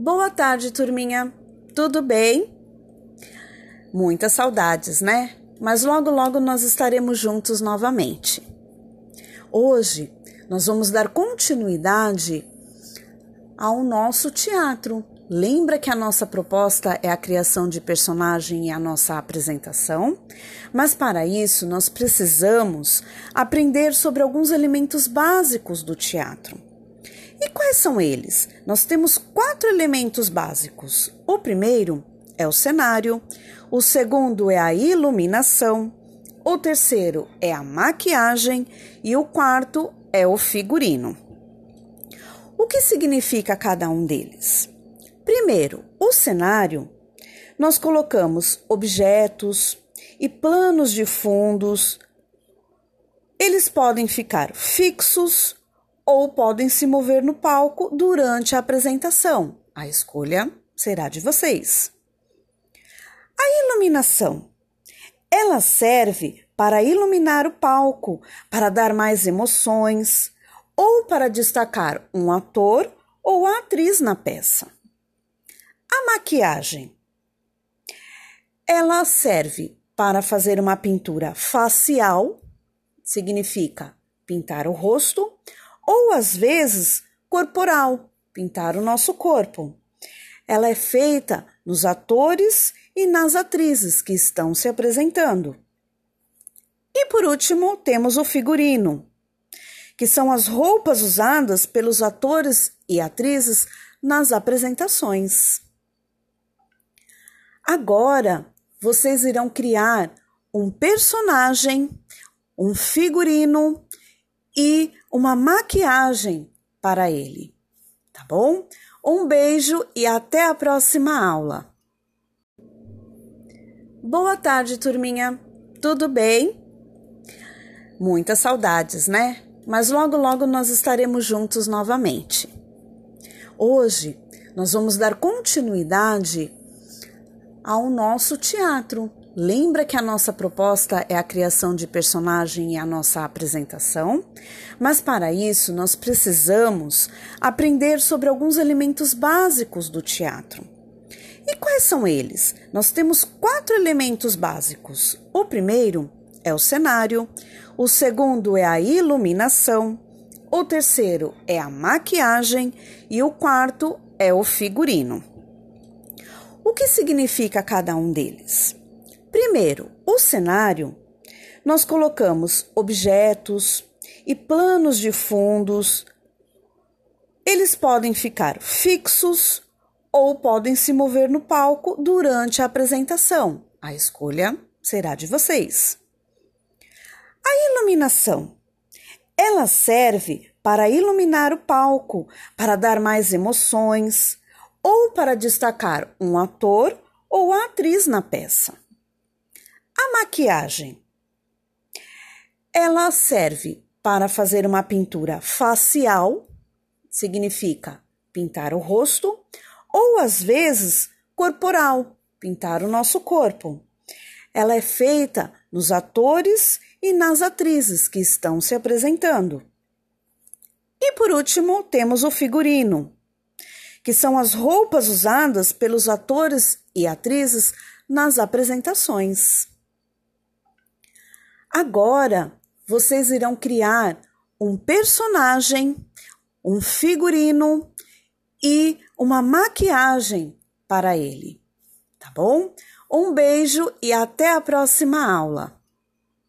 Boa tarde, turminha. Tudo bem? Muitas saudades, né? Mas logo, logo nós estaremos juntos novamente. Hoje nós vamos dar continuidade ao nosso teatro. Lembra que a nossa proposta é a criação de personagem e a nossa apresentação? Mas para isso nós precisamos aprender sobre alguns elementos básicos do teatro. E quais são eles? Nós temos quatro elementos básicos. O primeiro é o cenário, o segundo é a iluminação, o terceiro é a maquiagem e o quarto é o figurino. O que significa cada um deles? Primeiro, o cenário, nós colocamos objetos e planos de fundos. Eles podem ficar fixos ou podem se mover no palco durante a apresentação. A escolha será de vocês. A iluminação. Ela serve para iluminar o palco, para dar mais emoções ou para destacar um ator ou atriz na peça. A maquiagem. Ela serve para fazer uma pintura facial, significa pintar o rosto, ou às vezes corporal, pintar o nosso corpo. Ela é feita nos atores e nas atrizes que estão se apresentando. E por último, temos o figurino, que são as roupas usadas pelos atores e atrizes nas apresentações. Agora, vocês irão criar um personagem, um figurino e uma maquiagem para ele. Tá bom? Um beijo e até a próxima aula. Boa tarde, turminha. Tudo bem? Muitas saudades, né? Mas logo, logo nós estaremos juntos novamente. Hoje nós vamos dar continuidade ao nosso teatro, Lembra que a nossa proposta é a criação de personagem e a nossa apresentação? Mas para isso nós precisamos aprender sobre alguns elementos básicos do teatro. E quais são eles? Nós temos quatro elementos básicos. O primeiro é o cenário, o segundo é a iluminação, o terceiro é a maquiagem e o quarto é o figurino. O que significa cada um deles? Primeiro, o cenário, nós colocamos objetos e planos de fundos. Eles podem ficar fixos ou podem se mover no palco durante a apresentação. A escolha será de vocês. A iluminação. Ela serve para iluminar o palco, para dar mais emoções ou para destacar um ator ou atriz na peça. A maquiagem. Ela serve para fazer uma pintura facial, significa pintar o rosto, ou às vezes corporal, pintar o nosso corpo. Ela é feita nos atores e nas atrizes que estão se apresentando. E por último, temos o figurino, que são as roupas usadas pelos atores e atrizes nas apresentações. Agora vocês irão criar um personagem, um figurino e uma maquiagem para ele, tá bom? Um beijo e até a próxima aula.